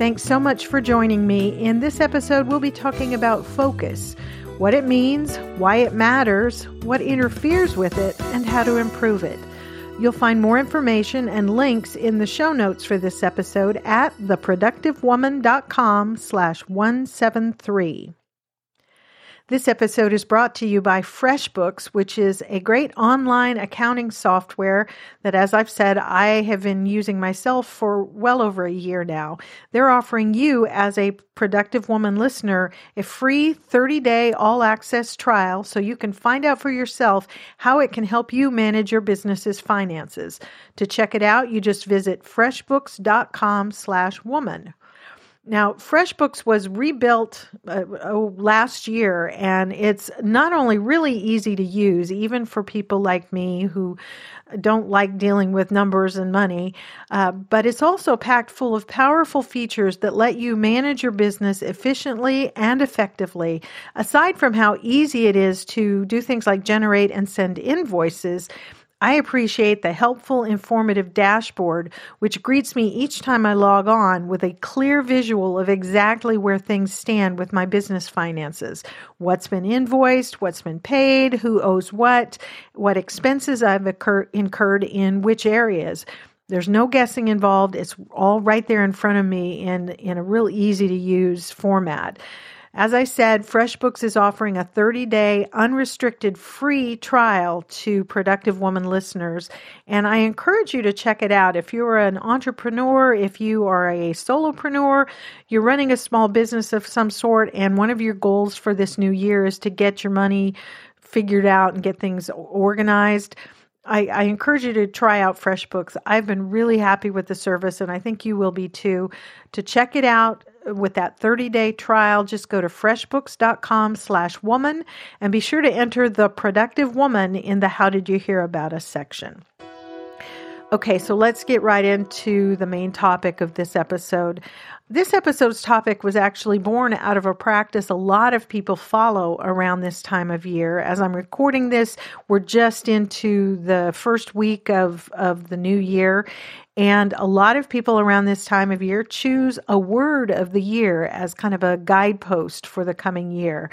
Thanks so much for joining me. In this episode, we'll be talking about focus what it means, why it matters, what interferes with it, and how to improve it. You'll find more information and links in the show notes for this episode at theproductivewoman.com slash 173. This episode is brought to you by FreshBooks, which is a great online accounting software that, as I've said, I have been using myself for well over a year now. They're offering you, as a Productive Woman listener, a free 30 day all access trial so you can find out for yourself how it can help you manage your business's finances. To check it out, you just visit freshbooks.com slash woman. Now, FreshBooks was rebuilt uh, oh, last year, and it's not only really easy to use, even for people like me who don't like dealing with numbers and money, uh, but it's also packed full of powerful features that let you manage your business efficiently and effectively. Aside from how easy it is to do things like generate and send invoices, I appreciate the helpful, informative dashboard, which greets me each time I log on with a clear visual of exactly where things stand with my business finances. What's been invoiced, what's been paid, who owes what, what expenses I've occur- incurred in which areas. There's no guessing involved. It's all right there in front of me in, in a real easy to use format. As I said, FreshBooks is offering a 30 day unrestricted free trial to Productive Woman listeners. And I encourage you to check it out. If you're an entrepreneur, if you are a solopreneur, you're running a small business of some sort, and one of your goals for this new year is to get your money figured out and get things organized. I, I, encourage you to try out FreshBooks. I've been really happy with the service, and I think you will be too. To check it out, with that 30-day trial, just go to freshbooks.com slash woman and be sure to enter the productive woman in the How Did You Hear About Us section. Okay, so let's get right into the main topic of this episode. This episode's topic was actually born out of a practice a lot of people follow around this time of year. As I'm recording this, we're just into the first week of, of the new year, and a lot of people around this time of year choose a word of the year as kind of a guidepost for the coming year.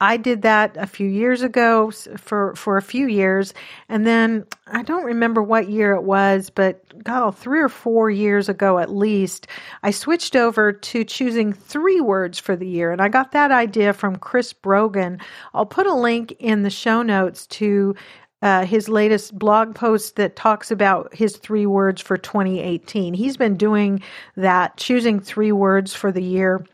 I did that a few years ago for, for a few years. And then I don't remember what year it was, but God, three or four years ago at least, I switched over to choosing three words for the year. And I got that idea from Chris Brogan. I'll put a link in the show notes to uh, his latest blog post that talks about his three words for 2018. He's been doing that, choosing three words for the year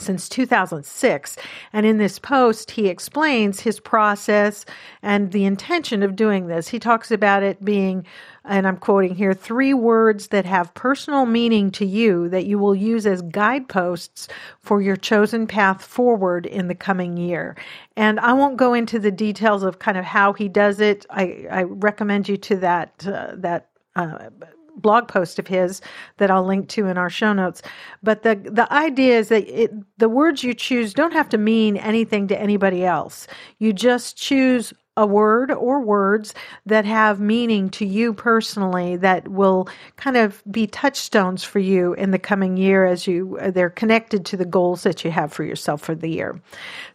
since 2006. And in this post, he explains his process and the intention of doing this. He talks about it being, and I'm quoting here, three words that have personal meaning to you that you will use as guideposts for your chosen path forward in the coming year. And I won't go into the details of kind of how he does it. I, I recommend you to that, uh, that, uh, blog post of his that I'll link to in our show notes. But the the idea is that it, the words you choose don't have to mean anything to anybody else. You just choose a word or words that have meaning to you personally that will kind of be touchstones for you in the coming year as you they're connected to the goals that you have for yourself for the year.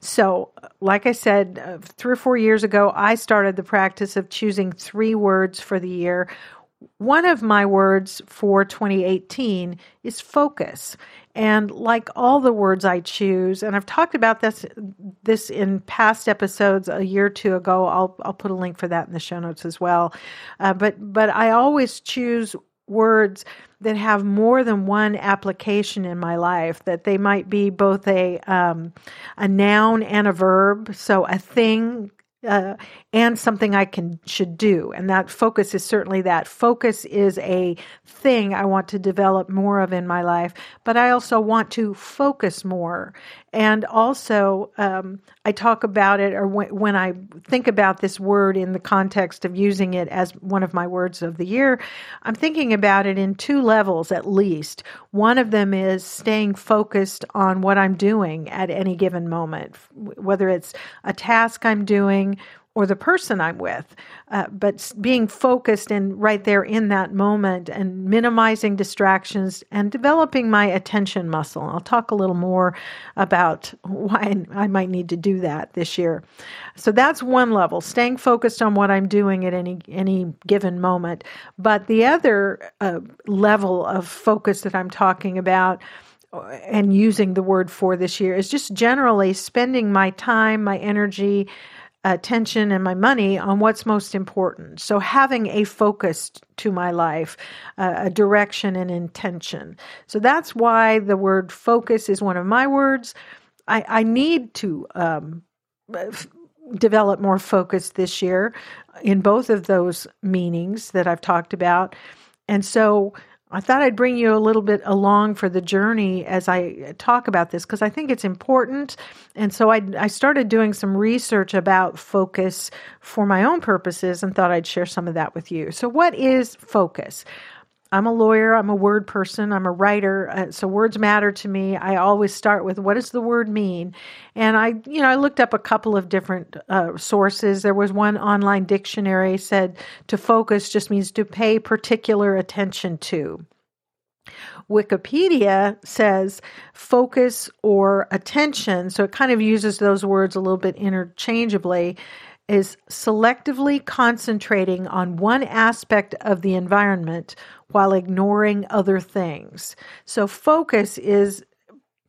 So, like I said, uh, 3 or 4 years ago I started the practice of choosing 3 words for the year one of my words for 2018 is focus. And like all the words I choose, and I've talked about this this in past episodes a year or two ago. I'll I'll put a link for that in the show notes as well. Uh, but but I always choose words that have more than one application in my life. That they might be both a um, a noun and a verb. So a thing uh, and something I can should do. And that focus is certainly that. Focus is a thing I want to develop more of in my life, but I also want to focus more. And also, um, I talk about it, or when, when I think about this word in the context of using it as one of my words of the year, I'm thinking about it in two levels at least. One of them is staying focused on what I'm doing at any given moment, whether it's a task I'm doing or the person I'm with, uh, but being focused and right there in that moment and minimizing distractions and developing my attention muscle. I'll talk a little more about why I might need to do that this year. So that's one level, staying focused on what I'm doing at any any given moment. But the other uh, level of focus that I'm talking about uh, and using the word for this year is just generally spending my time, my energy, attention and my money on what's most important. So having a focus to my life, uh, a direction and intention. So that's why the word focus is one of my words. I, I need to um, f- develop more focus this year in both of those meanings that I've talked about. And so I thought I'd bring you a little bit along for the journey as I talk about this because I think it's important. And so I, I started doing some research about focus for my own purposes and thought I'd share some of that with you. So, what is focus? I'm a lawyer, I'm a word person, I'm a writer, uh, so words matter to me. I always start with what does the word mean? And I, you know, I looked up a couple of different uh, sources. There was one online dictionary said to focus just means to pay particular attention to. Wikipedia says focus or attention, so it kind of uses those words a little bit interchangeably, is selectively concentrating on one aspect of the environment while ignoring other things. So, focus is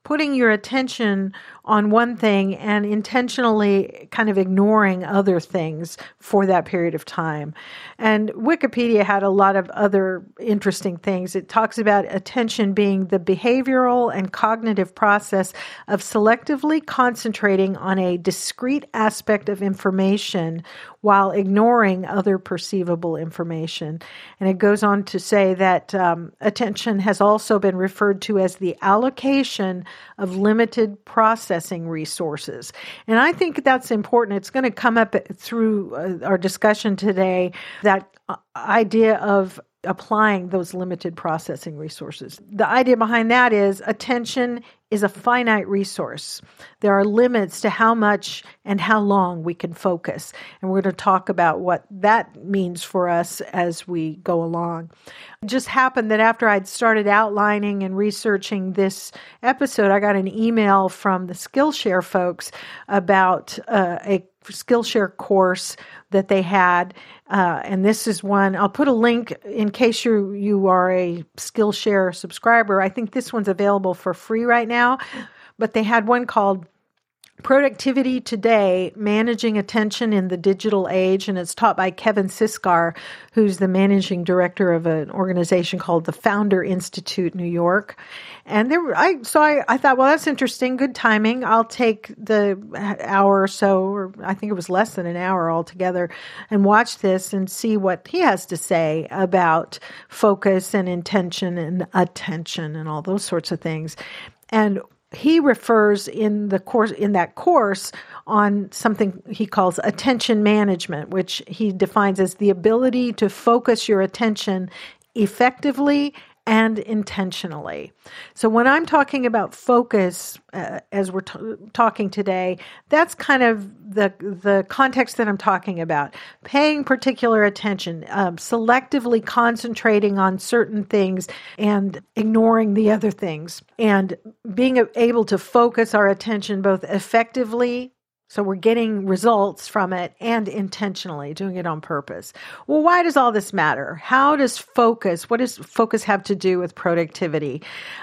putting your attention on one thing and intentionally kind of ignoring other things for that period of time. And Wikipedia had a lot of other interesting things. It talks about attention being the behavioral and cognitive process of selectively concentrating on a discrete aspect of information while ignoring other perceivable information. And it goes on to say that um, attention has also been referred to as the allocation of limited processing resources. And I think that's important. It's going to come up through uh, our discussion today that uh, idea of applying those limited processing resources. The idea behind that is attention is a finite resource. There are limits to how much and how long we can focus. And we're going to talk about what that means for us as we go along. It just happened that after I'd started outlining and researching this episode, I got an email from the Skillshare folks about uh, a Skillshare course that they had. Uh, and this is one, I'll put a link in case you, you are a Skillshare subscriber. I think this one's available for free right now, but they had one called Productivity Today Managing Attention in the Digital Age, and it's taught by Kevin Siskar, who's the managing director of an organization called the Founder Institute New York. And there, I so I, I thought, well, that's interesting, good timing. I'll take the hour or so, or I think it was less than an hour altogether, and watch this and see what he has to say about focus and intention and attention and all those sorts of things. And he refers in the course in that course on something he calls attention management which he defines as the ability to focus your attention effectively and intentionally. So when I'm talking about focus uh, as we're t- talking today, that's kind of the the context that I'm talking about. Paying particular attention, um, selectively concentrating on certain things and ignoring the other things, and being able to focus our attention both effectively so we're getting results from it and intentionally doing it on purpose. Well, why does all this matter? How does focus, what does focus have to do with productivity?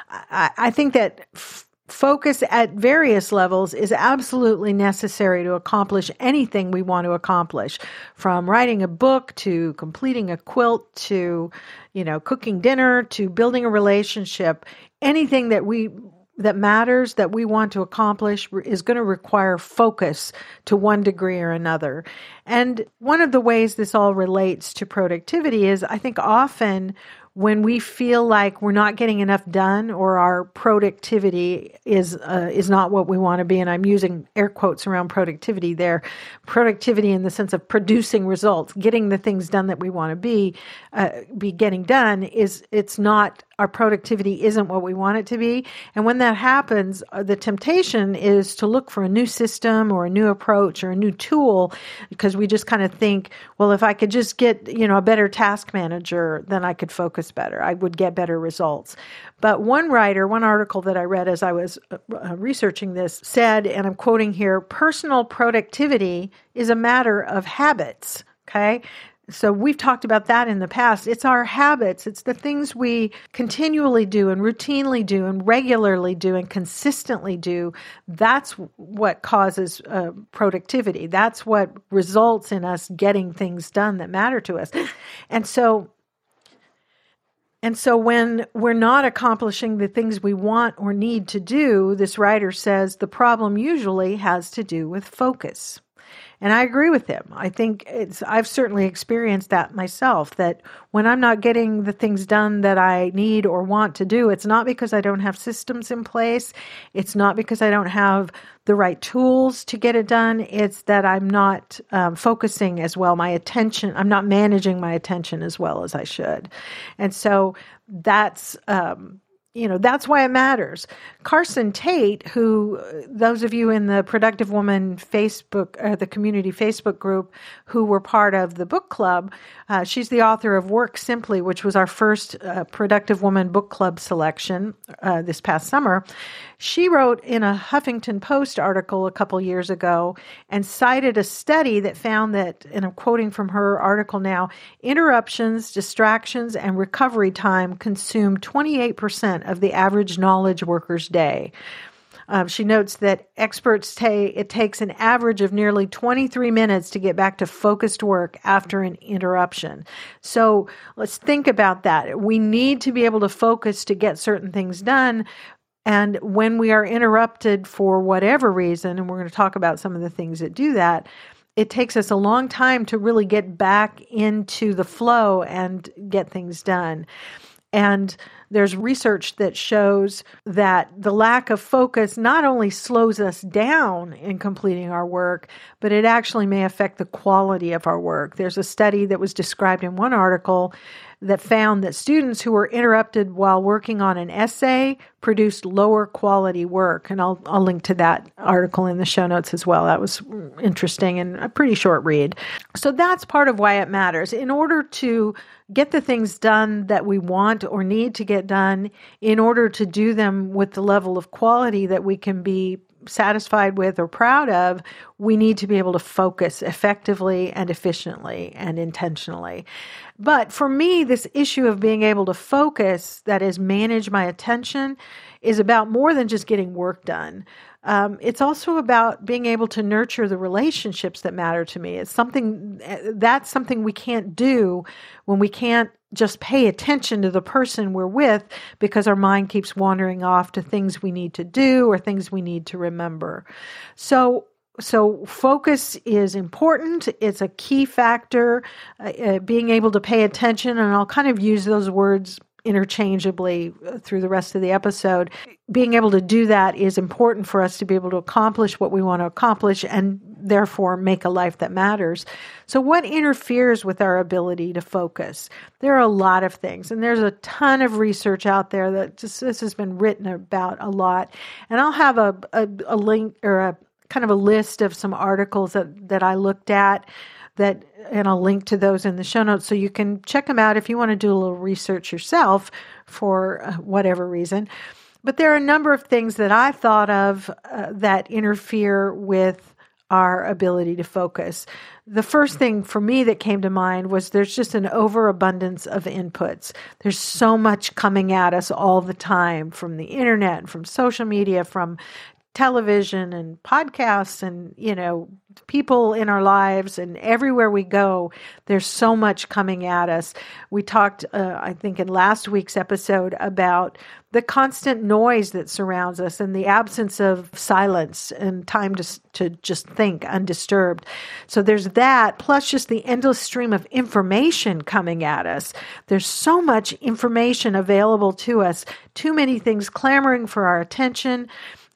I, I think that f- focus at various levels is absolutely necessary to accomplish anything we want to accomplish from writing a book to completing a quilt to you know cooking dinner to building a relationship anything that we that matters that we want to accomplish is going to require focus to one degree or another. And one of the ways this all relates to productivity is I think often when we feel like we're not getting enough done or our productivity is uh, is not what we want to be and I'm using air quotes around productivity there productivity in the sense of producing results getting the things done that we want to be uh, be getting done is it's not our productivity isn't what we want it to be. And when that happens, uh, the temptation is to look for a new system or a new approach or a new tool because we just kind of think, well, if I could just get, you know, a better task manager, then I could focus better. I would get better results. But one writer, one article that I read as I was uh, uh researching this said, and I'm quoting here, personal productivity is a matter of habits. Okay. So we've talked about that in the past. It's our habits. It's the things we continually do and routinely do and regularly do and consistently do. That's what causes uh, productivity. That's what results in us getting things done that matter to us. And so and so when we're not accomplishing the things we want or need to do, this writer says the problem usually has to do with focus. And I agree with him. I think it's, I've certainly experienced that myself that when I'm not getting the things done that I need or want to do, it's not because I don't have systems in place. It's not because I don't have the right tools to get it done. It's that I'm not um, focusing as well. My attention, I'm not managing my attention as well as I should. And so that's, um, you know that's why it matters. Carson tate who those of you in the productive woman facebook uh, the community facebook group who were part of the book club uh, she's the author of work simply which was our first uh, productive woman book club selection uh, this past summer. She wrote in a Huffington Post article a couple years ago and cited a study that found that, and I'm quoting from her article now interruptions, distractions, and recovery time consume 28% of the average knowledge worker's day. Um, she notes that experts say it takes an average of nearly 23 minutes to get back to focused work after an interruption. So let's think about that. We need to be able to focus to get certain things done, and when we are interrupted for whatever reason, and we're going to talk about some of the things that do that, it takes us a long time to really get back into the flow and get things done. And there's research that shows that the lack of focus not only slows us down in completing our work, but it actually may affect the quality of our work. There's a study that was described in one article that found that students who were interrupted while working on an essay produced lower quality work. And I'll, I'll link to that article in the show notes as well. That was interesting and a pretty short read. So that's part of why it matters. In order to get the things done that we want or need to get done, in order to do them with the level of quality that we can be satisfied with or proud of, we need to be able to focus effectively and efficiently and intentionally. But for me, this issue of being able to focus, that is, manage my attention, is about more than just getting work done. Um, it's also about being able to nurture the relationships that matter to me. It's something that's something we can't do when we can't just pay attention to the person we're with because our mind keeps wandering off to things we need to do or things we need to remember. So, so focus is important. It's a key factor. Uh, uh, being able to pay attention, and I'll kind of use those words interchangeably uh, through the rest of the episode. Being able to do that is important for us to be able to accomplish what we want to accomplish and therefore make a life that matters. So, what interferes with our ability to focus? There are a lot of things, and there's a ton of research out there that just this has been written about a lot. And I'll have a, a, a link or a kind of a list of some articles that, that I looked at that and I'll link to those in the show notes so you can check them out if you want to do a little research yourself for uh, whatever reason. But there are a number of things that I thought of uh, that interfere with our ability to focus. The first thing for me that came to mind was there's just an overabundance of inputs. There's so much coming at us all the time from the internet, from social media, from television and podcasts and you know people in our lives and everywhere we go there's so much coming at us. We talked uh, i think in last week's episode about the constant noise that surrounds us and the absence of silence and time to, to just think undisturbed. So there's that plus just the endless stream of information coming at us. There's so much information available to us. Too many things clamoring for our attention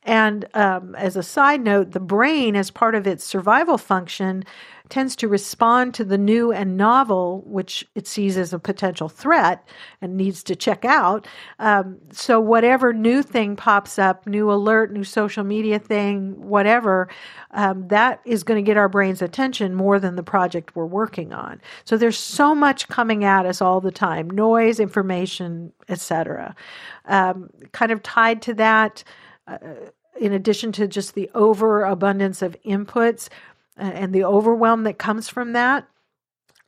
and um, as a side note, the brain, as part of its survival function, tends to respond to the new and novel, which it sees as a potential threat and needs to check out. Um, so, whatever new thing pops up, new alert, new social media thing, whatever, um, that is going to get our brain's attention more than the project we're working on. So, there's so much coming at us all the time noise, information, etc. Um, kind of tied to that. Uh, in addition to just the overabundance of inputs uh, and the overwhelm that comes from that,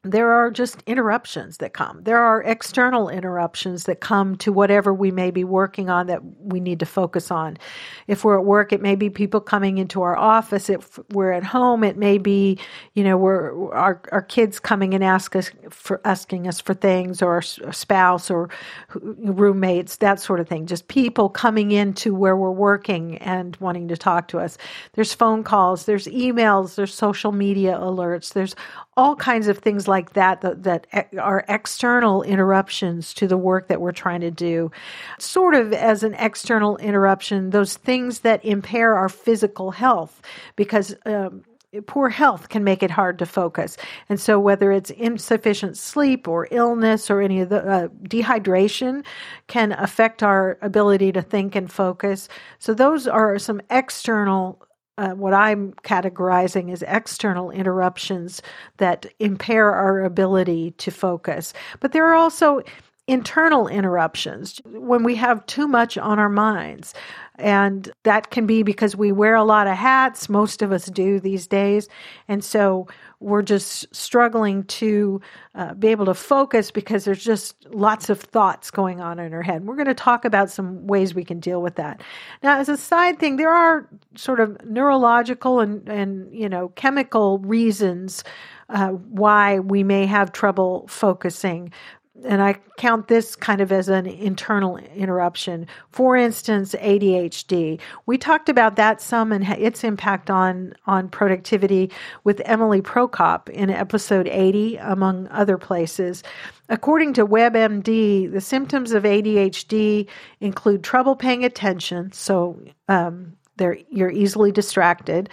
there are just interruptions that come. There are external interruptions that come to whatever we may be working on that we need to focus on. If we're at work, it may be people coming into our office. If we're at home, it may be, you know, we're our, our kids coming and ask us for asking us for things or a spouse or roommates, that sort of thing. Just people coming into where we're working and wanting to talk to us. There's phone calls, there's emails, there's social media alerts, there's all kinds of things like that, that that are external interruptions to the work that we're trying to do sort of as an external interruption those things that impair our physical health because um, poor health can make it hard to focus. And so, whether it's insufficient sleep or illness or any of the uh, dehydration, can affect our ability to think and focus. So, those are some external uh, what I'm categorizing as external interruptions that impair our ability to focus. But there are also internal interruptions when we have too much on our minds. And that can be because we wear a lot of hats. Most of us do these days. And so we're just struggling to uh, be able to focus because there's just lots of thoughts going on in our head. And We're going to talk about some ways we can deal with that. Now, as a side thing, there are sort of neurological and, and you know, chemical reasons uh, why we may have trouble focusing and I count this kind of as an internal interruption. For instance, ADHD. We talked about that some and its impact on on productivity with Emily Prokop in episode 80 among other places. According to WebMD, the symptoms of ADHD include trouble paying attention, so um, you're easily distracted.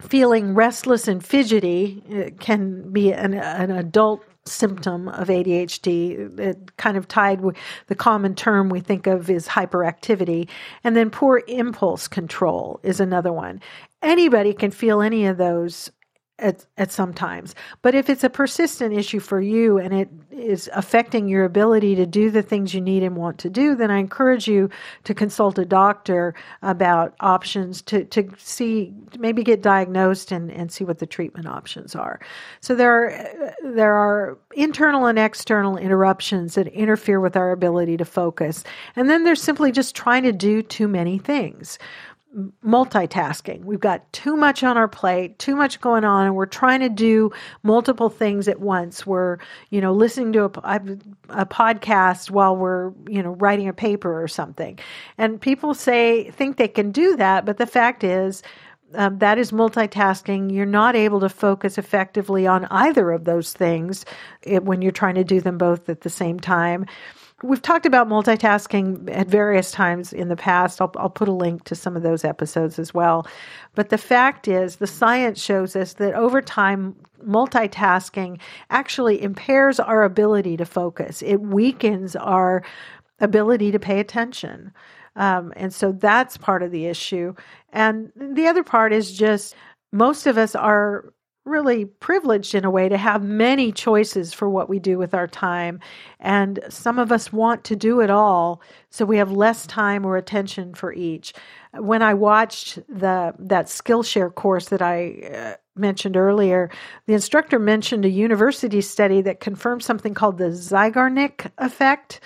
Feeling restless and fidgety it can be an, an adult symptom of ADHD. It kind of tied with the common term we think of is hyperactivity. And then poor impulse control is another one. Anybody can feel any of those at, at some times. But if it's a persistent issue for you and it is affecting your ability to do the things you need and want to do, then I encourage you to consult a doctor about options to, to see, maybe get diagnosed and, and see what the treatment options are. So there are, there are internal and external interruptions that interfere with our ability to focus. And then there's simply just trying to do too many things multitasking. We've got too much on our plate, too much going on, and we're trying to do multiple things at once. We're, you know, listening to a, a podcast while we're, you know, writing a paper or something. And people say, think they can do that, but the fact is, um, that is multitasking. You're not able to focus effectively on either of those things when you're trying to do them both at the same time we've talked about multitasking at various times in the past. I'll, I'll put a link to some of those episodes as well. But the fact is, the science shows us that over time, multitasking actually impairs our ability to focus, it weakens our ability to pay attention. Um, and so that's part of the issue. And the other part is just most of us are really privileged in a way to have many choices for what we do with our time. And some of us want to do it all, so we have less time or attention for each. When I watched the that Skillshare course that I uh, mentioned earlier, the instructor mentioned a university study that confirmed something called the Zeigarnik effect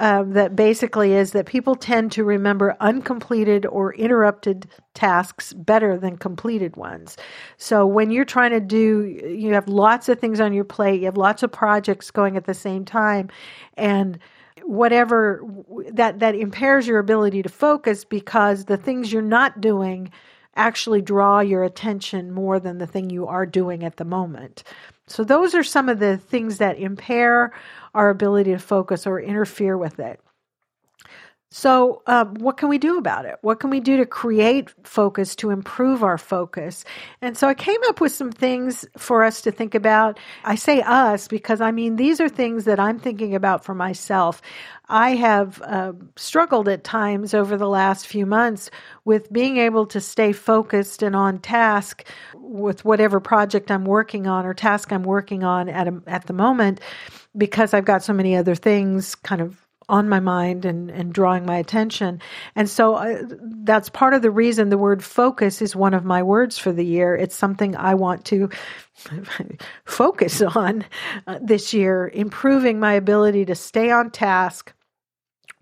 um, that basically is that people tend to remember uncompleted or interrupted tasks better than completed ones. So when you're trying to do, you have lots of things on your plate, you have lots of projects going at the same time, and whatever that that impairs your ability to focus because the things you're not doing actually draw your attention more than the thing you are doing at the moment. So, those are some of the things that impair our ability to focus or interfere with it. So, uh, what can we do about it? What can we do to create focus, to improve our focus? And so, I came up with some things for us to think about. I say us because I mean, these are things that I'm thinking about for myself. I have uh, struggled at times over the last few months with being able to stay focused and on task with whatever project I'm working on or task I'm working on at, a, at the moment because I've got so many other things kind of on my mind and, and drawing my attention. And so uh, that's part of the reason the word focus is one of my words for the year. It's something I want to focus on uh, this year, improving my ability to stay on task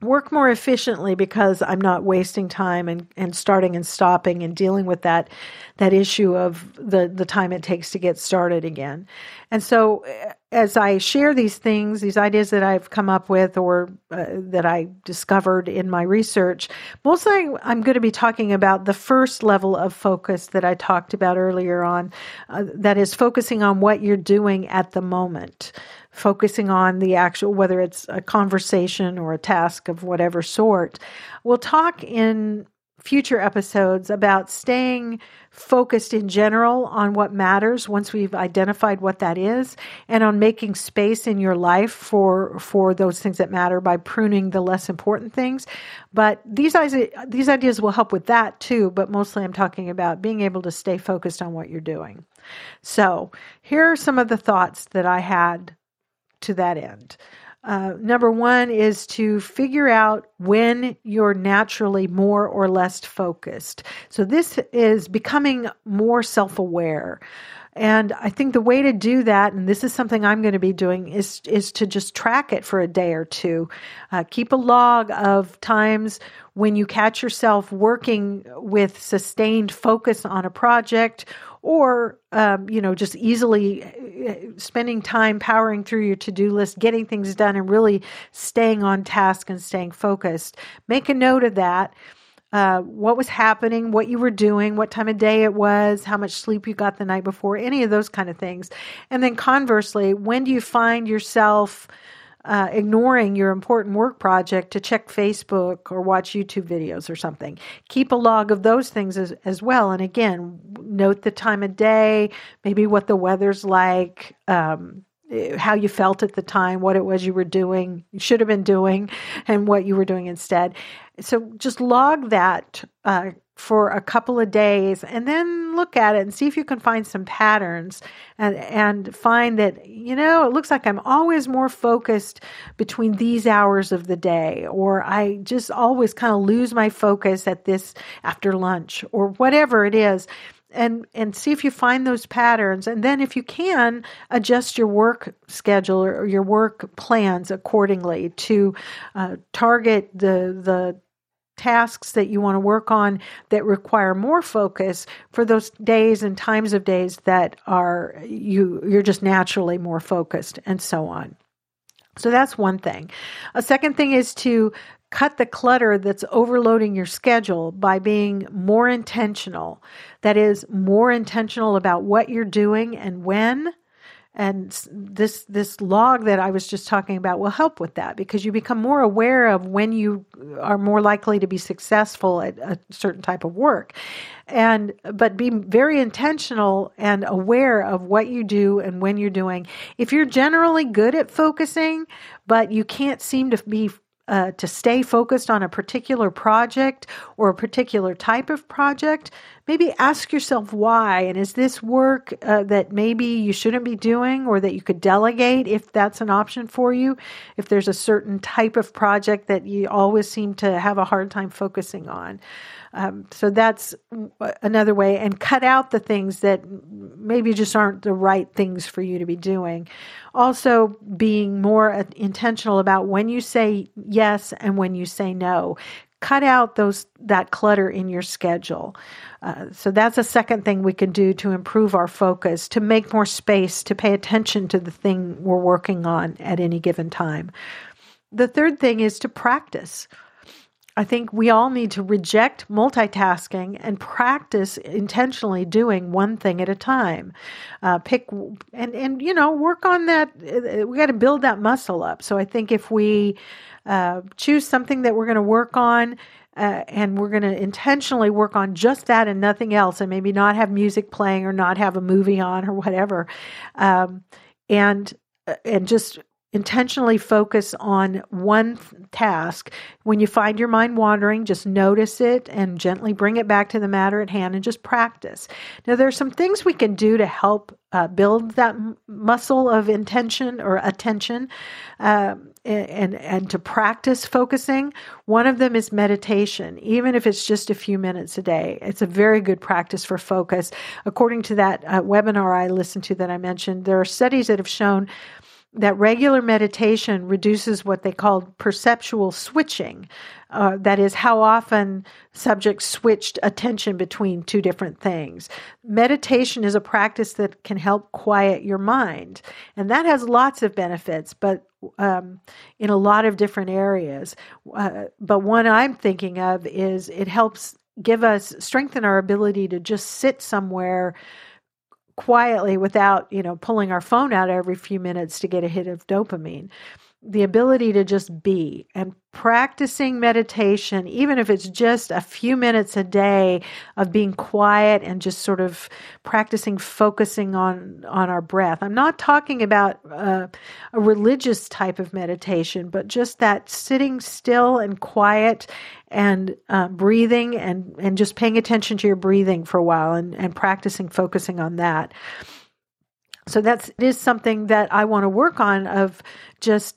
work more efficiently because I'm not wasting time and, and starting and stopping and dealing with that that issue of the the time it takes to get started again. And so uh, as I share these things, these ideas that I've come up with or uh, that I discovered in my research, mostly I'm going to be talking about the first level of focus that I talked about earlier on, uh, that is focusing on what you're doing at the moment focusing on the actual, whether it's a conversation or a task of whatever sort. We'll talk in future episodes about staying focused in general on what matters once we've identified what that is and on making space in your life for for those things that matter by pruning the less important things but these ideas these ideas will help with that too but mostly I'm talking about being able to stay focused on what you're doing so here are some of the thoughts that I had to that end. Uh, number one is to figure out when you're naturally more or less focused. So, this is becoming more self aware. And I think the way to do that, and this is something I'm going to be doing, is is to just track it for a day or two. Uh, keep a log of times when you catch yourself working with sustained focus on a project or um, you know just easily uh, spending time powering through your to-do list getting things done and really staying on task and staying focused. Make a note of that. Uh, what was happening what you were doing what time of day it was how much sleep you got the night before any of those kind of things. And then conversely when do you find yourself uh, ignoring your important work project to check Facebook or watch YouTube videos or something. Keep a log of those things as, as well. And again, note the time of day, maybe what the weather's like, um, how you felt at the time, what it was you were doing, you should have been doing, and what you were doing instead. So just log that uh, for a couple of days and then look at it and see if you can find some patterns and, and find that, you know, it looks like I'm always more focused between these hours of the day, or I just always kind of lose my focus at this after lunch, or whatever it is. And, and see if you find those patterns. And then, if you can, adjust your work schedule or your work plans accordingly to uh, target the, the tasks that you want to work on that require more focus for those days and times of days that are you you're just naturally more focused and so on. So that's one thing. A second thing is to cut the clutter that's overloading your schedule by being more intentional. That is more intentional about what you're doing and when and this this log that I was just talking about will help with that because you become more aware of when you are more likely to be successful at a certain type of work. And but be very intentional and aware of what you do and when you're doing. If you're generally good at focusing but you can't seem to be uh, to stay focused on a particular project or a particular type of project, maybe ask yourself why. And is this work uh, that maybe you shouldn't be doing or that you could delegate if that's an option for you? If there's a certain type of project that you always seem to have a hard time focusing on. Um, so that's another way, and cut out the things that maybe just aren't the right things for you to be doing. Also, being more intentional about when you say yes and when you say no cut out those that clutter in your schedule. Uh, so that's a second thing we can do to improve our focus, to make more space, to pay attention to the thing we're working on at any given time. The third thing is to practice. I think we all need to reject multitasking and practice intentionally doing one thing at a time. Uh, pick and and you know work on that. Uh, we got to build that muscle up. So I think if we uh, choose something that we're going to work on. Uh, and we're going to intentionally work on just that and nothing else, and maybe not have music playing or not have a movie on or whatever, um, and uh, and just intentionally focus on one task. When you find your mind wandering, just notice it and gently bring it back to the matter at hand and just practice. Now, there are some things we can do to help uh, build that m- muscle of intention or attention. Um, and and to practice focusing one of them is meditation even if it's just a few minutes a day it's a very good practice for focus according to that uh, webinar i listened to that i mentioned there are studies that have shown that regular meditation reduces what they call perceptual switching. Uh, that is, how often subjects switched attention between two different things. Meditation is a practice that can help quiet your mind, and that has lots of benefits, but um, in a lot of different areas. Uh, but one I'm thinking of is it helps give us strengthen our ability to just sit somewhere quietly without, you know, pulling our phone out every few minutes to get a hit of dopamine the ability to just be and practicing meditation, even if it's just a few minutes a day of being quiet and just sort of practicing focusing on on our breath. I'm not talking about uh, a religious type of meditation, but just that sitting still and quiet and uh, breathing and and just paying attention to your breathing for a while and and practicing focusing on that so that's it is something that I want to work on of just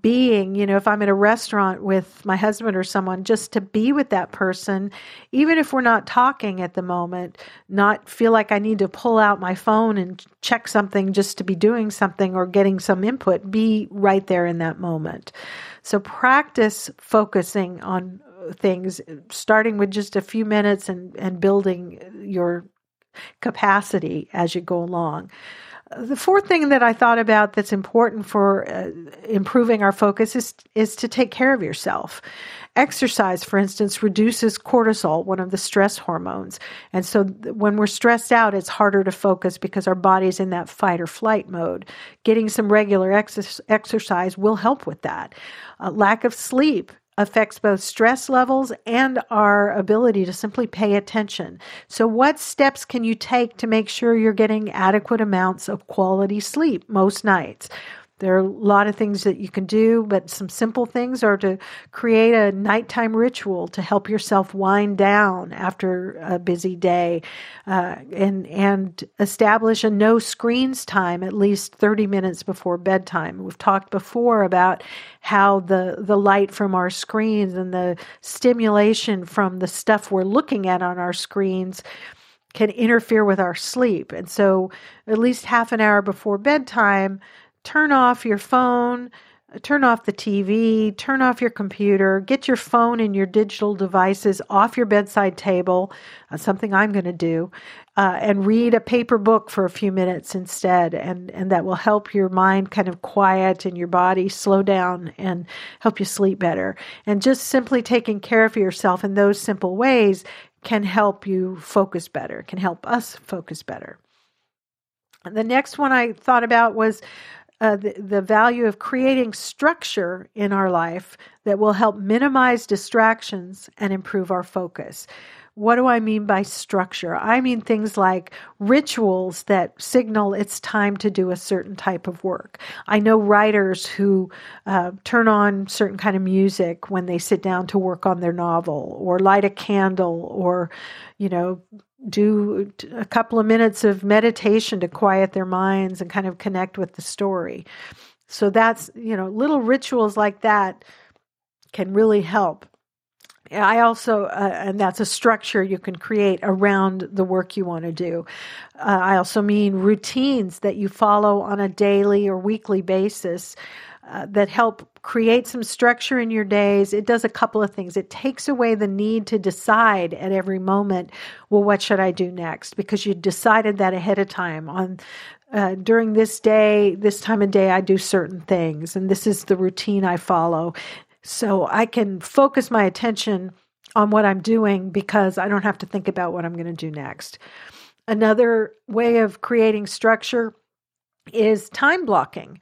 being, you know, if I'm in a restaurant with my husband or someone, just to be with that person, even if we're not talking at the moment, not feel like I need to pull out my phone and check something just to be doing something or getting some input, be right there in that moment. So practice focusing on things, starting with just a few minutes and, and building your capacity as you go along the fourth thing that I thought about that's important for uh, improving our focus is is to take care of yourself. Exercise, for instance, reduces cortisol, one of the stress hormones. And so th- when we're stressed out, it's harder to focus because our body's in that fight or flight mode. Getting some regular ex- exercise will help with that. Uh, lack of sleep affects both stress levels and our ability to simply pay attention. So, what steps can you take to make sure you're getting adequate amounts of quality sleep most nights? There are a lot of things that you can do, but some simple things are to create a nighttime ritual to help yourself wind down after a busy day, uh, and and establish a no screens time at least thirty minutes before bedtime. We've talked before about how the the light from our screens and the stimulation from the stuff we're looking at on our screens can interfere with our sleep. And so, at least half an hour before bedtime, turn off your phone, turn off the TV, turn off your computer, get your phone and your digital devices off your bedside table. That's something I'm going to do. Uh, and read a paper book for a few minutes instead. And, and that will help your mind kind of quiet and your body slow down and help you sleep better. And just simply taking care of yourself in those simple ways can help you focus better, can help us focus better. The next one I thought about was uh, the, the value of creating structure in our life that will help minimize distractions and improve our focus. What do I mean by structure? I mean things like rituals that signal it's time to do a certain type of work. I know writers who uh, turn on certain kind of music when they sit down to work on their novel, or light a candle, or you know do a couple of minutes of meditation to quiet their minds and kind of connect with the story. So that's, you know, little rituals like that can really help I also, uh, and that's a structure you can create around the work you want to do. Uh, I also mean routines that you follow on a daily or weekly basis uh, that help create some structure in your days. It does a couple of things. It takes away the need to decide at every moment, well, what should I do next? Because you decided that ahead of time on uh, during this day, this time of day, I do certain things, and this is the routine I follow. So I can focus my attention on what I'm doing because I don't have to think about what I'm going to do next. Another way of creating structure is time blocking.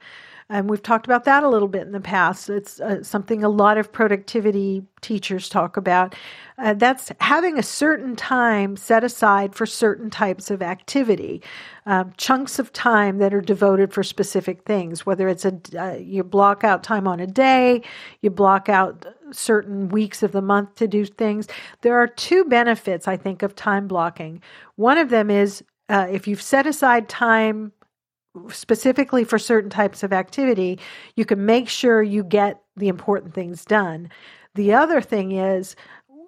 And we've talked about that a little bit in the past. It's uh, something a lot of productivity teachers talk about. Uh, that's having a certain time set aside for certain types of activity, um, chunks of time that are devoted for specific things. Whether it's a uh, you block out time on a day, you block out certain weeks of the month to do things. There are two benefits, I think, of time blocking. One of them is uh, if you've set aside time specifically for certain types of activity, you can make sure you get the important things done. The other thing is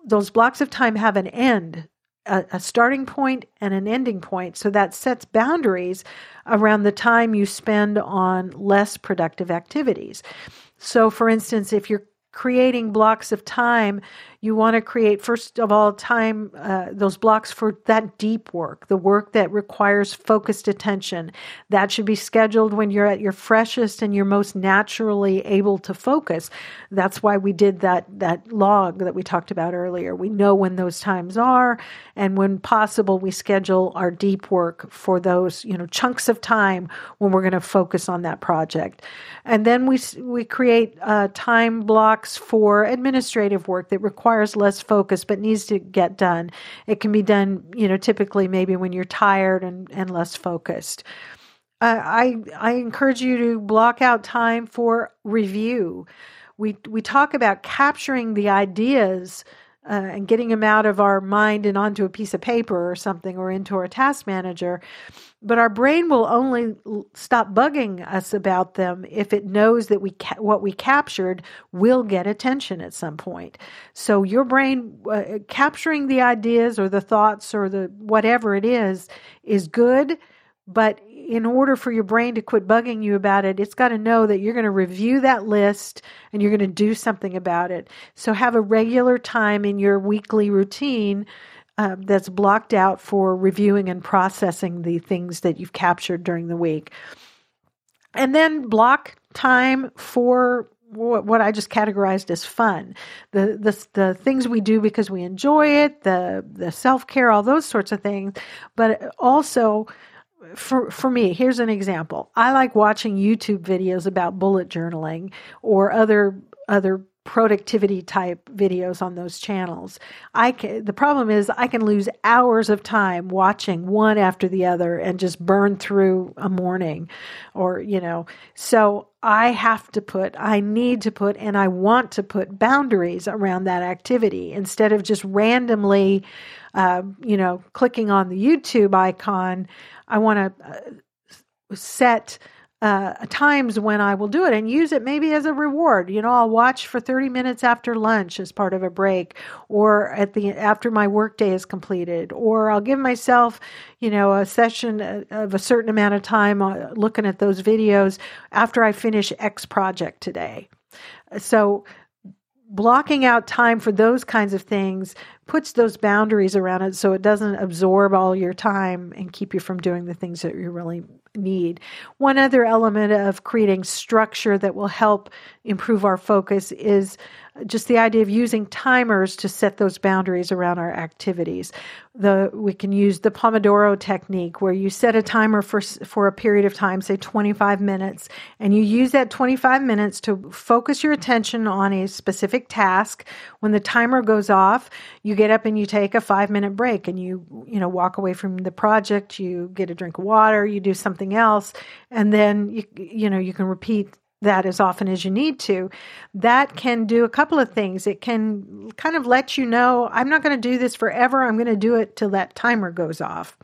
those blocks of time have an end, a, a, starting point and an ending point. So that sets boundaries around the time you spend on less productive activities. So, for instance, if you're creating blocks of time, you want to create, first of all, time, uh, those blocks for that deep work, the work that requires focused attention. That should be scheduled when you're at your freshest and you're most naturally able to focus. That's why we did that, that log that we talked about earlier. We know when those times are, and when possible, we schedule our deep work for those, you know, chunks of time when we're going to focus on that project. And then we, we create uh, time blocks for administrative work that requires less focus but needs to get done. It can be done, you know, typically maybe when you're tired and, and less focused. Uh, I I encourage you to block out time for review. We we talk about capturing the ideas uh, and getting them out of our mind and onto a piece of paper or something or into our task manager. But our brain will only stop bugging us about them if it knows that we ca- what we captured will get attention at some point. So your brain uh, capturing the ideas or the thoughts or the whatever it is is good, but in order for your brain to quit bugging you about it, it's got to know that you're going to review that list and you're going to do something about it. So have a regular time in your weekly routine um, that's blocked out for reviewing and processing the things that you've captured during the week. And then block time for what I just categorized as fun, the the the things we do because we enjoy it, the the self care, all those sorts of things, but also for for me, here's an example. I like watching YouTube videos about bullet journaling or other other productivity type videos on those channels. I can, the problem is I can lose hours of time watching one after the other and just burn through a morning or you know. So I have to put I need to put and I want to put boundaries around that activity instead of just randomly uh, you know clicking on the YouTube icon I want to uh, set uh, times when I will do it and use it maybe as a reward. You know, I'll watch for 30 minutes after lunch as part of a break or at the after my workday is completed or I'll give myself, you know, a session uh, of a certain amount of time uh, looking at those videos after I finish X project today. So blocking out time for those kinds of things puts those boundaries around it so it doesn't absorb all your time and keep you from doing the things that you really need. One other element of creating structure that will help improve our focus is just the idea of using timers to set those boundaries around our activities. The we can use the Pomodoro technique where you set a timer for for a period of time, say 25 minutes, and you use that 25 minutes to focus your attention on a specific task. When the timer goes off, you get up and you take a 5-minute break and you you know walk away from the project, you get a drink of water, you do something else, and then you you know you can repeat that as often as you need to, that can do a couple of things. It can kind of let you know, I'm not going to do this forever. I'm going to do it till that timer goes off.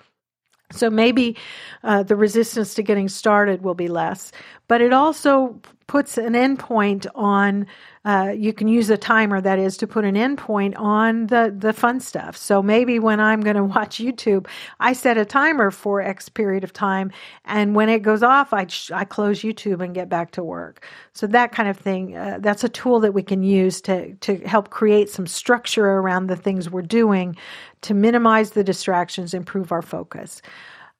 So maybe uh, the resistance to getting started will be less, but it also puts an endpoint on uh, you can use a timer that is to put an endpoint on the the fun stuff. So maybe when i'm going to watch youtube i set a timer for x period of time and when it goes off i, I close youtube and get back to work. So that kind of thing uh, that's a tool that we can use to to help create some structure around the things we're doing to minimize the distractions improve our focus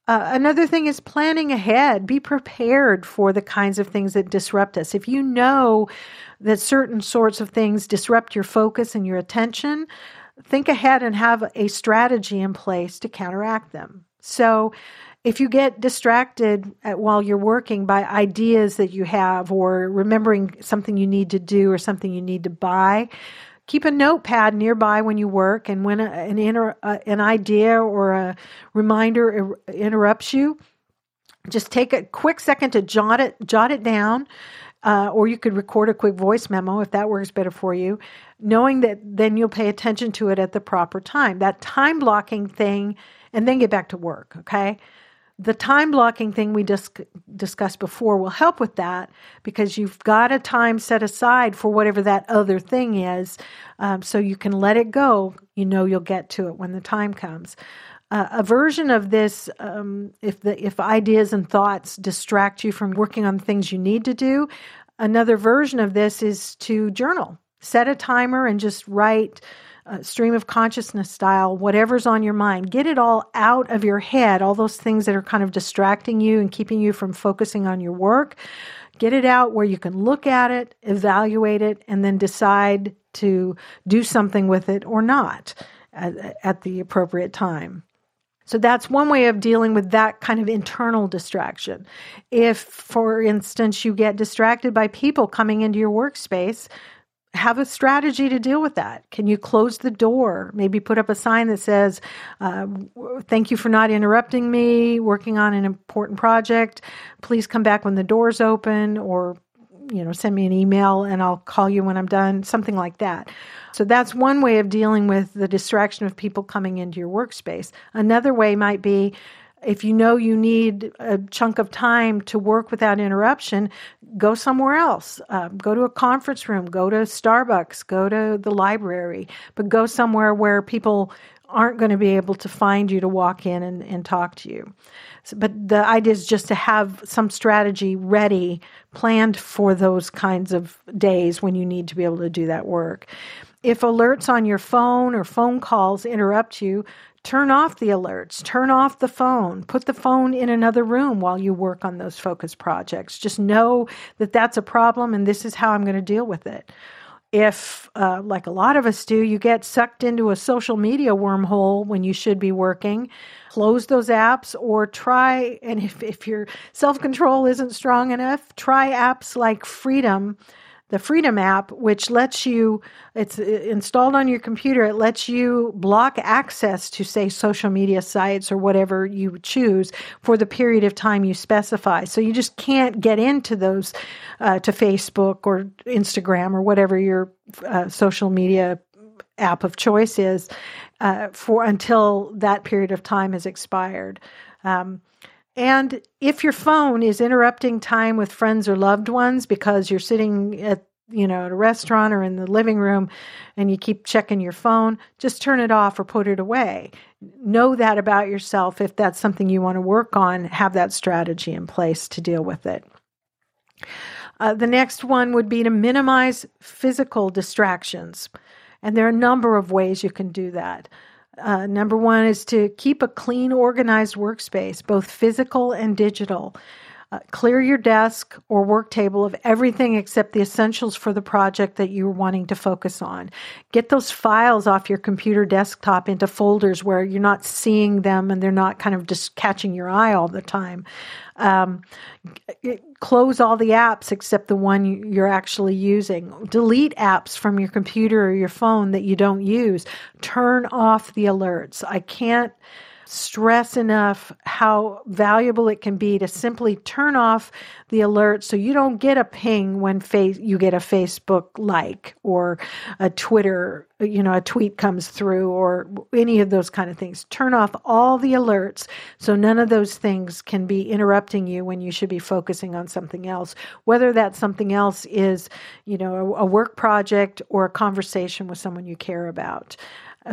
uh, another thing is planning ahead. Be prepared for the kinds of things that disrupt us. If you know that certain sorts of things disrupt your focus and your attention, think ahead and have a strategy in place to counteract them. So, if you get distracted while you're working by ideas that you have or remembering something you need to do or something you need to buy, keep a notepad nearby when you work and when a, an inter, uh, an idea or a reminder er, interrupts you just take a quick second to jot it jot it down uh, or you could record a quick voice memo if that works better for you knowing that then you'll pay attention to it at the proper time. That time blocking thing and then get back to work okay the time blocking thing we dis- discussed before will help with that because you've got a time set aside for whatever that other thing is um, so you can let it go. You know you'll get to it when the time comes. Uh, a version of this um, if the if ideas and thoughts distract you from working on things you need to do another version of this is to journal. Set a timer and just write uh, stream of consciousness style, whatever's on your mind. Get it all out of your head, all those things that are kind of distracting you and keeping you from focusing on your work. Get it out where you can look at it, evaluate it, and then decide to do something with it or not at, at the appropriate time. So that's one way of dealing with that kind of internal distraction. If, for instance, you get distracted by people coming into your workspace, have a strategy to deal with that. Can you close the door? Maybe put up a sign that says, uh, Thank you for not interrupting me, working on an important project. Please come back when the door's open, or you know, send me an email and I'll call you when I'm done, something like that. So that's one way of dealing with the distraction of people coming into your workspace. Another way might be if you know you need a chunk of time to work without interruption, go somewhere else. Uh, go to a conference room, go to Starbucks, go to the library, but go somewhere where people aren't going to be able to find you to walk in and, and talk to you. So, but the idea is just to have some strategy ready, planned for those kinds of days when you need to be able to do that work. If alerts on your phone or phone calls interrupt you, Turn off the alerts, turn off the phone, put the phone in another room while you work on those focus projects. Just know that that's a problem and this is how I'm going to deal with it. If, uh, like a lot of us do, you get sucked into a social media wormhole when you should be working, close those apps or try, and if, if your self control isn't strong enough, try apps like Freedom the Freedom app, which lets you, it's installed on your computer, it lets you block access to, say, social media sites or whatever you choose for the period of time you specify. So you just can't get into those, uh, to Facebook or Instagram or whatever your uh, social media app of choice is uh, for until that period of time has expired. Um, and if your phone is interrupting time with friends or loved ones because you're sitting at you know at a restaurant or in the living room and you keep checking your phone, just turn it off or put it away. Know that about yourself if that's something you want to work on, have that strategy in place to deal with it. Uh, the next one would be to minimize physical distractions. And there are a number of ways you can do that. Uh, number one is to keep a clean, organized workspace, both physical and digital. Uh, clear your desk or work table of everything except the essentials for the project that you're wanting to focus on. Get those files off your computer desktop into folders where you're not seeing them and they're not kind of just catching your eye all the time. Um, close all the apps except the one you're actually using. Delete apps from your computer or your phone that you don't use. Turn off the alerts. I can't stress enough how valuable it can be to simply turn off the alert so you don't get a ping when face you get a Facebook like or a Twitter, you know, a tweet comes through or any of those kind of things. Turn off all the alerts so none of those things can be interrupting you when you should be focusing on something else. Whether that something else is, you know, a, a work project or a conversation with someone you care about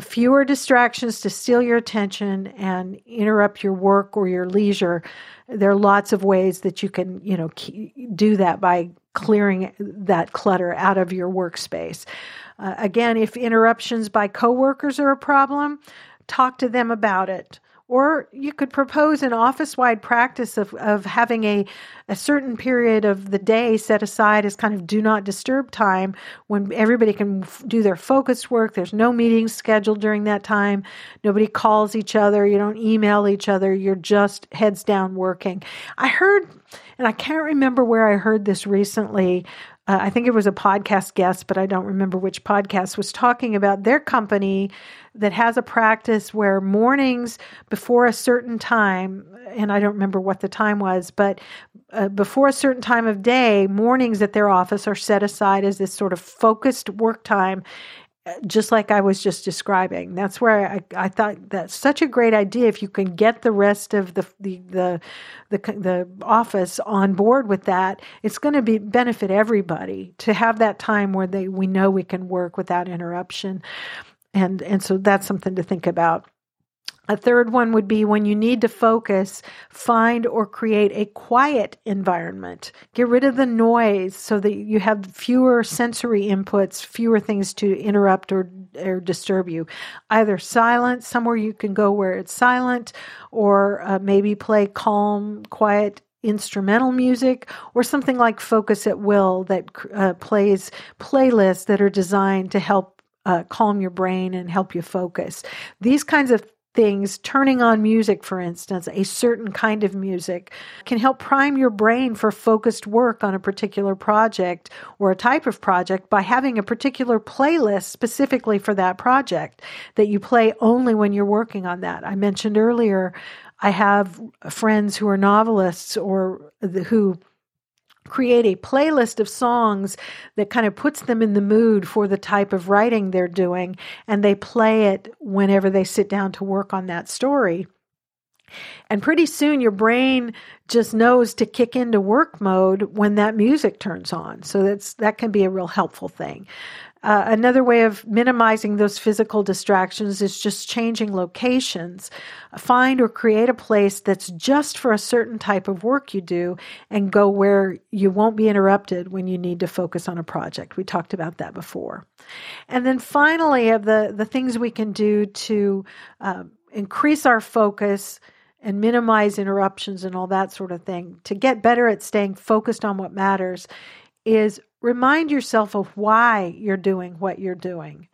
fewer distractions to steal your attention and interrupt your work or your leisure. There are lots of ways that you can, you know, do that by clearing that clutter out of your workspace. Uh, again, if interruptions by coworkers are a problem, talk to them about it. Or you could propose an office wide practice of, of having a, a certain period of the day set aside as kind of do not disturb time when everybody can f- do their focused work. There's no meetings scheduled during that time. Nobody calls each other. You don't email each other. You're just heads down working. I heard, and I can't remember where I heard this recently, uh, I think it was a podcast guest, but I don't remember which podcast was talking about their company that has a practice where mornings before a certain time, and I don't remember what the time was, but uh, before a certain time of day, mornings at their office are set aside as this sort of focused work time just like I was just describing. That's where I, I thought that's such a great idea. If you can get the rest of the the the the, the office on board with that, it's going to be benefit everybody to have that time where they we know we can work without interruption, and and so that's something to think about. A third one would be when you need to focus, find or create a quiet environment. Get rid of the noise so that you have fewer sensory inputs, fewer things to interrupt or, or disturb you. Either silence, somewhere you can go where it's silent, or uh, maybe play calm, quiet instrumental music or something like Focus at Will that uh, plays playlists that are designed to help uh, calm your brain and help you focus. These kinds of things, turning on music, for instance, a certain kind of music, can help prime your brain for focused work on a particular project or a type of project by having a particular playlist specifically for that project that you play only when you're working on that. I mentioned earlier, I have friends who are novelists or who create a playlist of songs that kind of puts them in the mood for the type of writing they're doing, and they play it whenever they sit down to work on that story. And pretty soon your brain just knows to kick into work mode when that music turns on. So that's that can be a real helpful thing. Uh, another way of minimizing those physical distractions is just changing locations. Find or create a place that's just for a certain type of work you do and go where you won't be interrupted when you need to focus on a project. We talked about that before. And then finally, of the, the things we can do to uh, increase our focus and minimize interruptions and all that sort of thing to get better at staying focused on what matters is remind yourself of why you're doing what you're doing.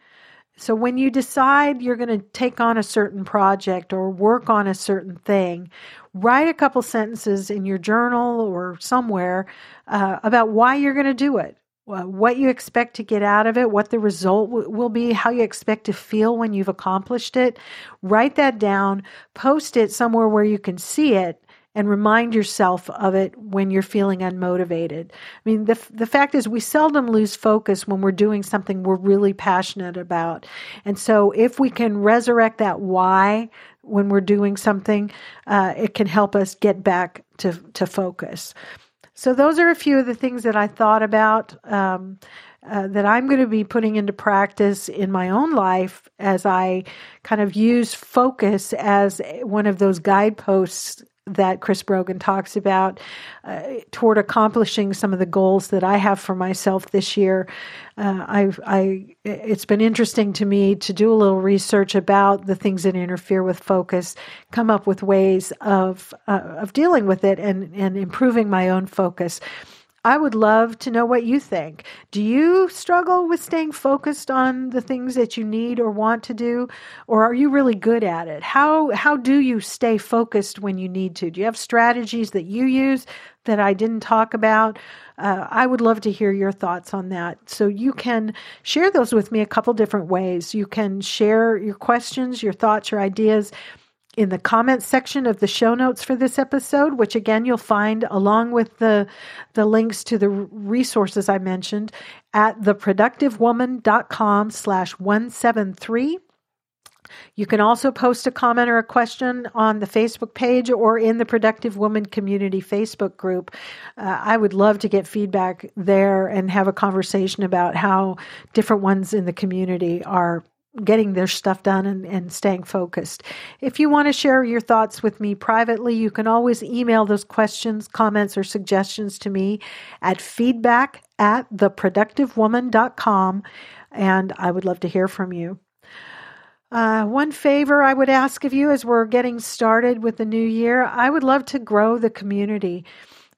So when you decide you're going to take on a certain project or work on a certain thing, write a couple sentences in your journal or somewhere uh, about why you're going to do it. What you expect to get out of it, what the result w- will be, how you expect to feel when you've accomplished it. Write that down, post it somewhere where you can see it, and remind yourself of it when you're feeling unmotivated. I mean, the, the fact is, we seldom lose focus when we're doing something we're really passionate about. And so, if we can resurrect that why when we're doing something, uh, it can help us get back to, to focus. So, those are a few of the things that I thought about. Um, uh, that I'm going to be putting into practice in my own life as I kind of use focus as one of those guideposts that Chris Brogan talks about uh, toward accomplishing some of the goals that I have for myself this year. Uh, I've, I, it's been interesting to me to do a little research about the things that interfere with focus, come up with ways of uh, of dealing with it, and and improving my own focus. I would love to know what you think. Do you struggle with staying focused on the things that you need or want to do or are you really good at it? How how do you stay focused when you need to? Do you have strategies that you use that I didn't talk about? Uh, I would love to hear your thoughts on that. So you can share those with me a couple different ways. You can share your questions, your thoughts, your ideas in the comments section of the show notes for this episode, which again you'll find along with the the links to the resources I mentioned at theproductivewoman.com slash 173. You can also post a comment or a question on the Facebook page or in the Productive Woman Community Facebook group. Uh, I would love to get feedback there and have a conversation about how different ones in the community are getting their stuff done and, and staying focused. If you want to share your thoughts with me privately, you can always email those questions, comments, or suggestions to me at feedback at theproductivewoman.com, and I would love to hear from you. Uh, one favor I would ask of you as we're getting started with the new year, I would love to grow the community.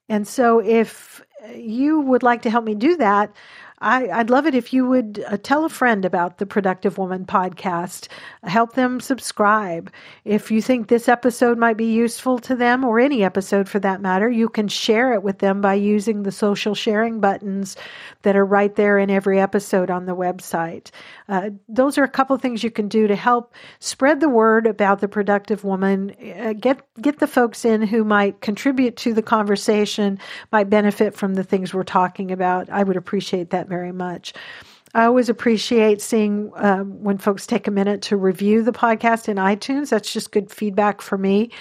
And so if you would like to help me do that, I, would love it if you would uh, tell a friend about the Productive Woman podcast. Help them subscribe. If you think this episode might be useful to them, or any episode for that matter, you can share it with them by using the social sharing buttons that are right there in every episode on the website. Uh, those are a couple things you can do to help spread the word about the Productive Woman. Uh, get get the folks in who might contribute to the conversation, might benefit from the things we're talking about. I would appreciate that very much. I always appreciate seeing um, when folks take a minute to review the podcast in iTunes. That's just good feedback for me.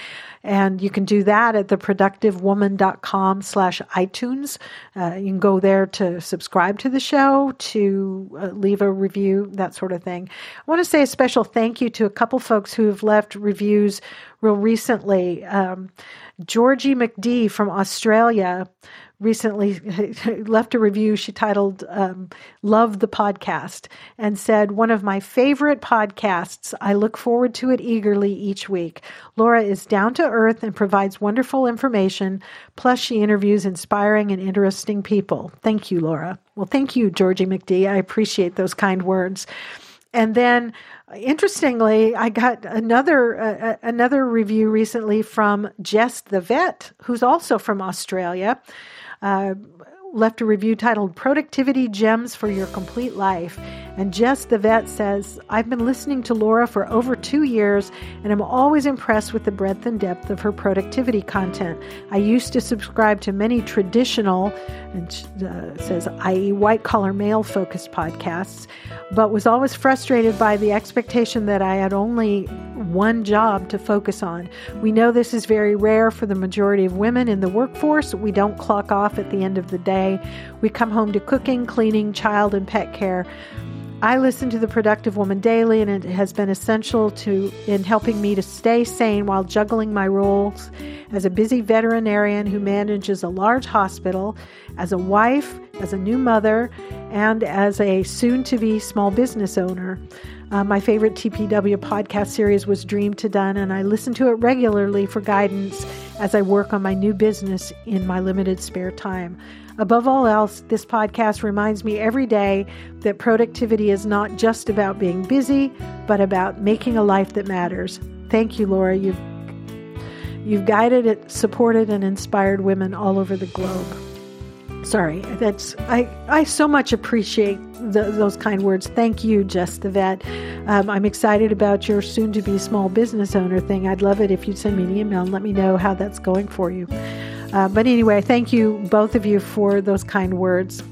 And you can do that at theproductivewoman.com slash iTunes. Uh, you can go there to subscribe to the show, to uh, leave a review, that sort of thing. I want to say a special thank you to a couple folks who have left reviews real recently. Um, Georgie McD from Australia recently left a review she titled um, Love the Podcast and said, One of my favorite podcasts. I look forward to it eagerly each week. Laura is down to earth and provides wonderful information. Plus, she interviews inspiring and interesting people. Thank you, Laura. Well, thank you, Georgie McD. I appreciate those kind words. And then, interestingly, I got another uh, another review recently from Jess the Vet, who's also from Australia uh, left a review titled Productivity Gems for Your Complete Life. And Jess the vet says, I've been listening to Laura for over two years and I'm always impressed with the breadth and depth of her productivity content. I used to subscribe to many traditional, and uh, says, i.e., white collar male focused podcasts, but was always frustrated by the expectation that I had only one job to focus on. We know this is very rare for the majority of women in the workforce. We don't clock off at the end of the day. We come home to cooking, cleaning, child, and pet care. I listen to the Productive Woman daily, and it has been essential to in helping me to stay sane while juggling my roles as a busy veterinarian who manages a large hospital, as a wife, as a new mother, and as a soon-to-be small business owner. Uh, my favorite TPW podcast series was Dream to Done, and I listen to it regularly for guidance as I work on my new business in my limited spare time. Above all else, this podcast reminds me every day that productivity is not just about being busy, but about making a life that matters. Thank you, Laura. You've you've guided it, supported, and inspired women all over the globe. Sorry, that's I I so much appreciate the, those kind words. Thank you, Jess the Vet. Um, I'm excited about your soon-to-be small business owner thing. I'd love it if you'd send me an email and let me know how that's going for you. Uh, but anyway, thank you, both of you, for those kind words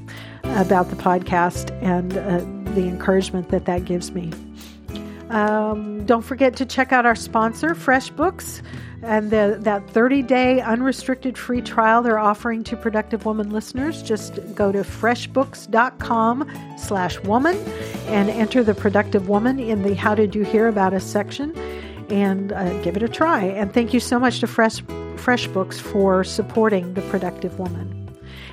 about the podcast and uh, the encouragement that that gives me. Um, don't forget to check out our sponsor, FreshBooks, and the, that 30 day unrestricted free trial they're offering to Productive Woman listeners. Just go to freshbooks.com slash woman and enter the Productive Woman in the How Did You Hear About Us section and uh, give it a try. And thank you so much to Fresh FreshBooks for supporting the productive woman.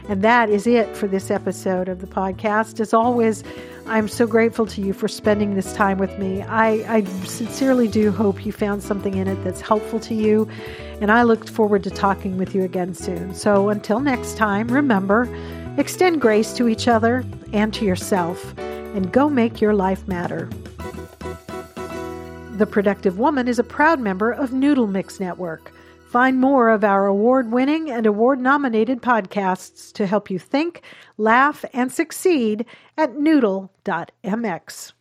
And that is it for this episode of the podcast. As always, I'm so grateful to you for spending this time with me. I, I sincerely do hope you found something in it that's helpful to you. And I look forward to talking with you again soon. So until next time, remember extend grace to each other and to yourself, and go make your life matter. The Productive Woman is a proud member of Noodle Mix Network. Find more of our award winning and award nominated podcasts to help you think, laugh, and succeed at noodle.mx.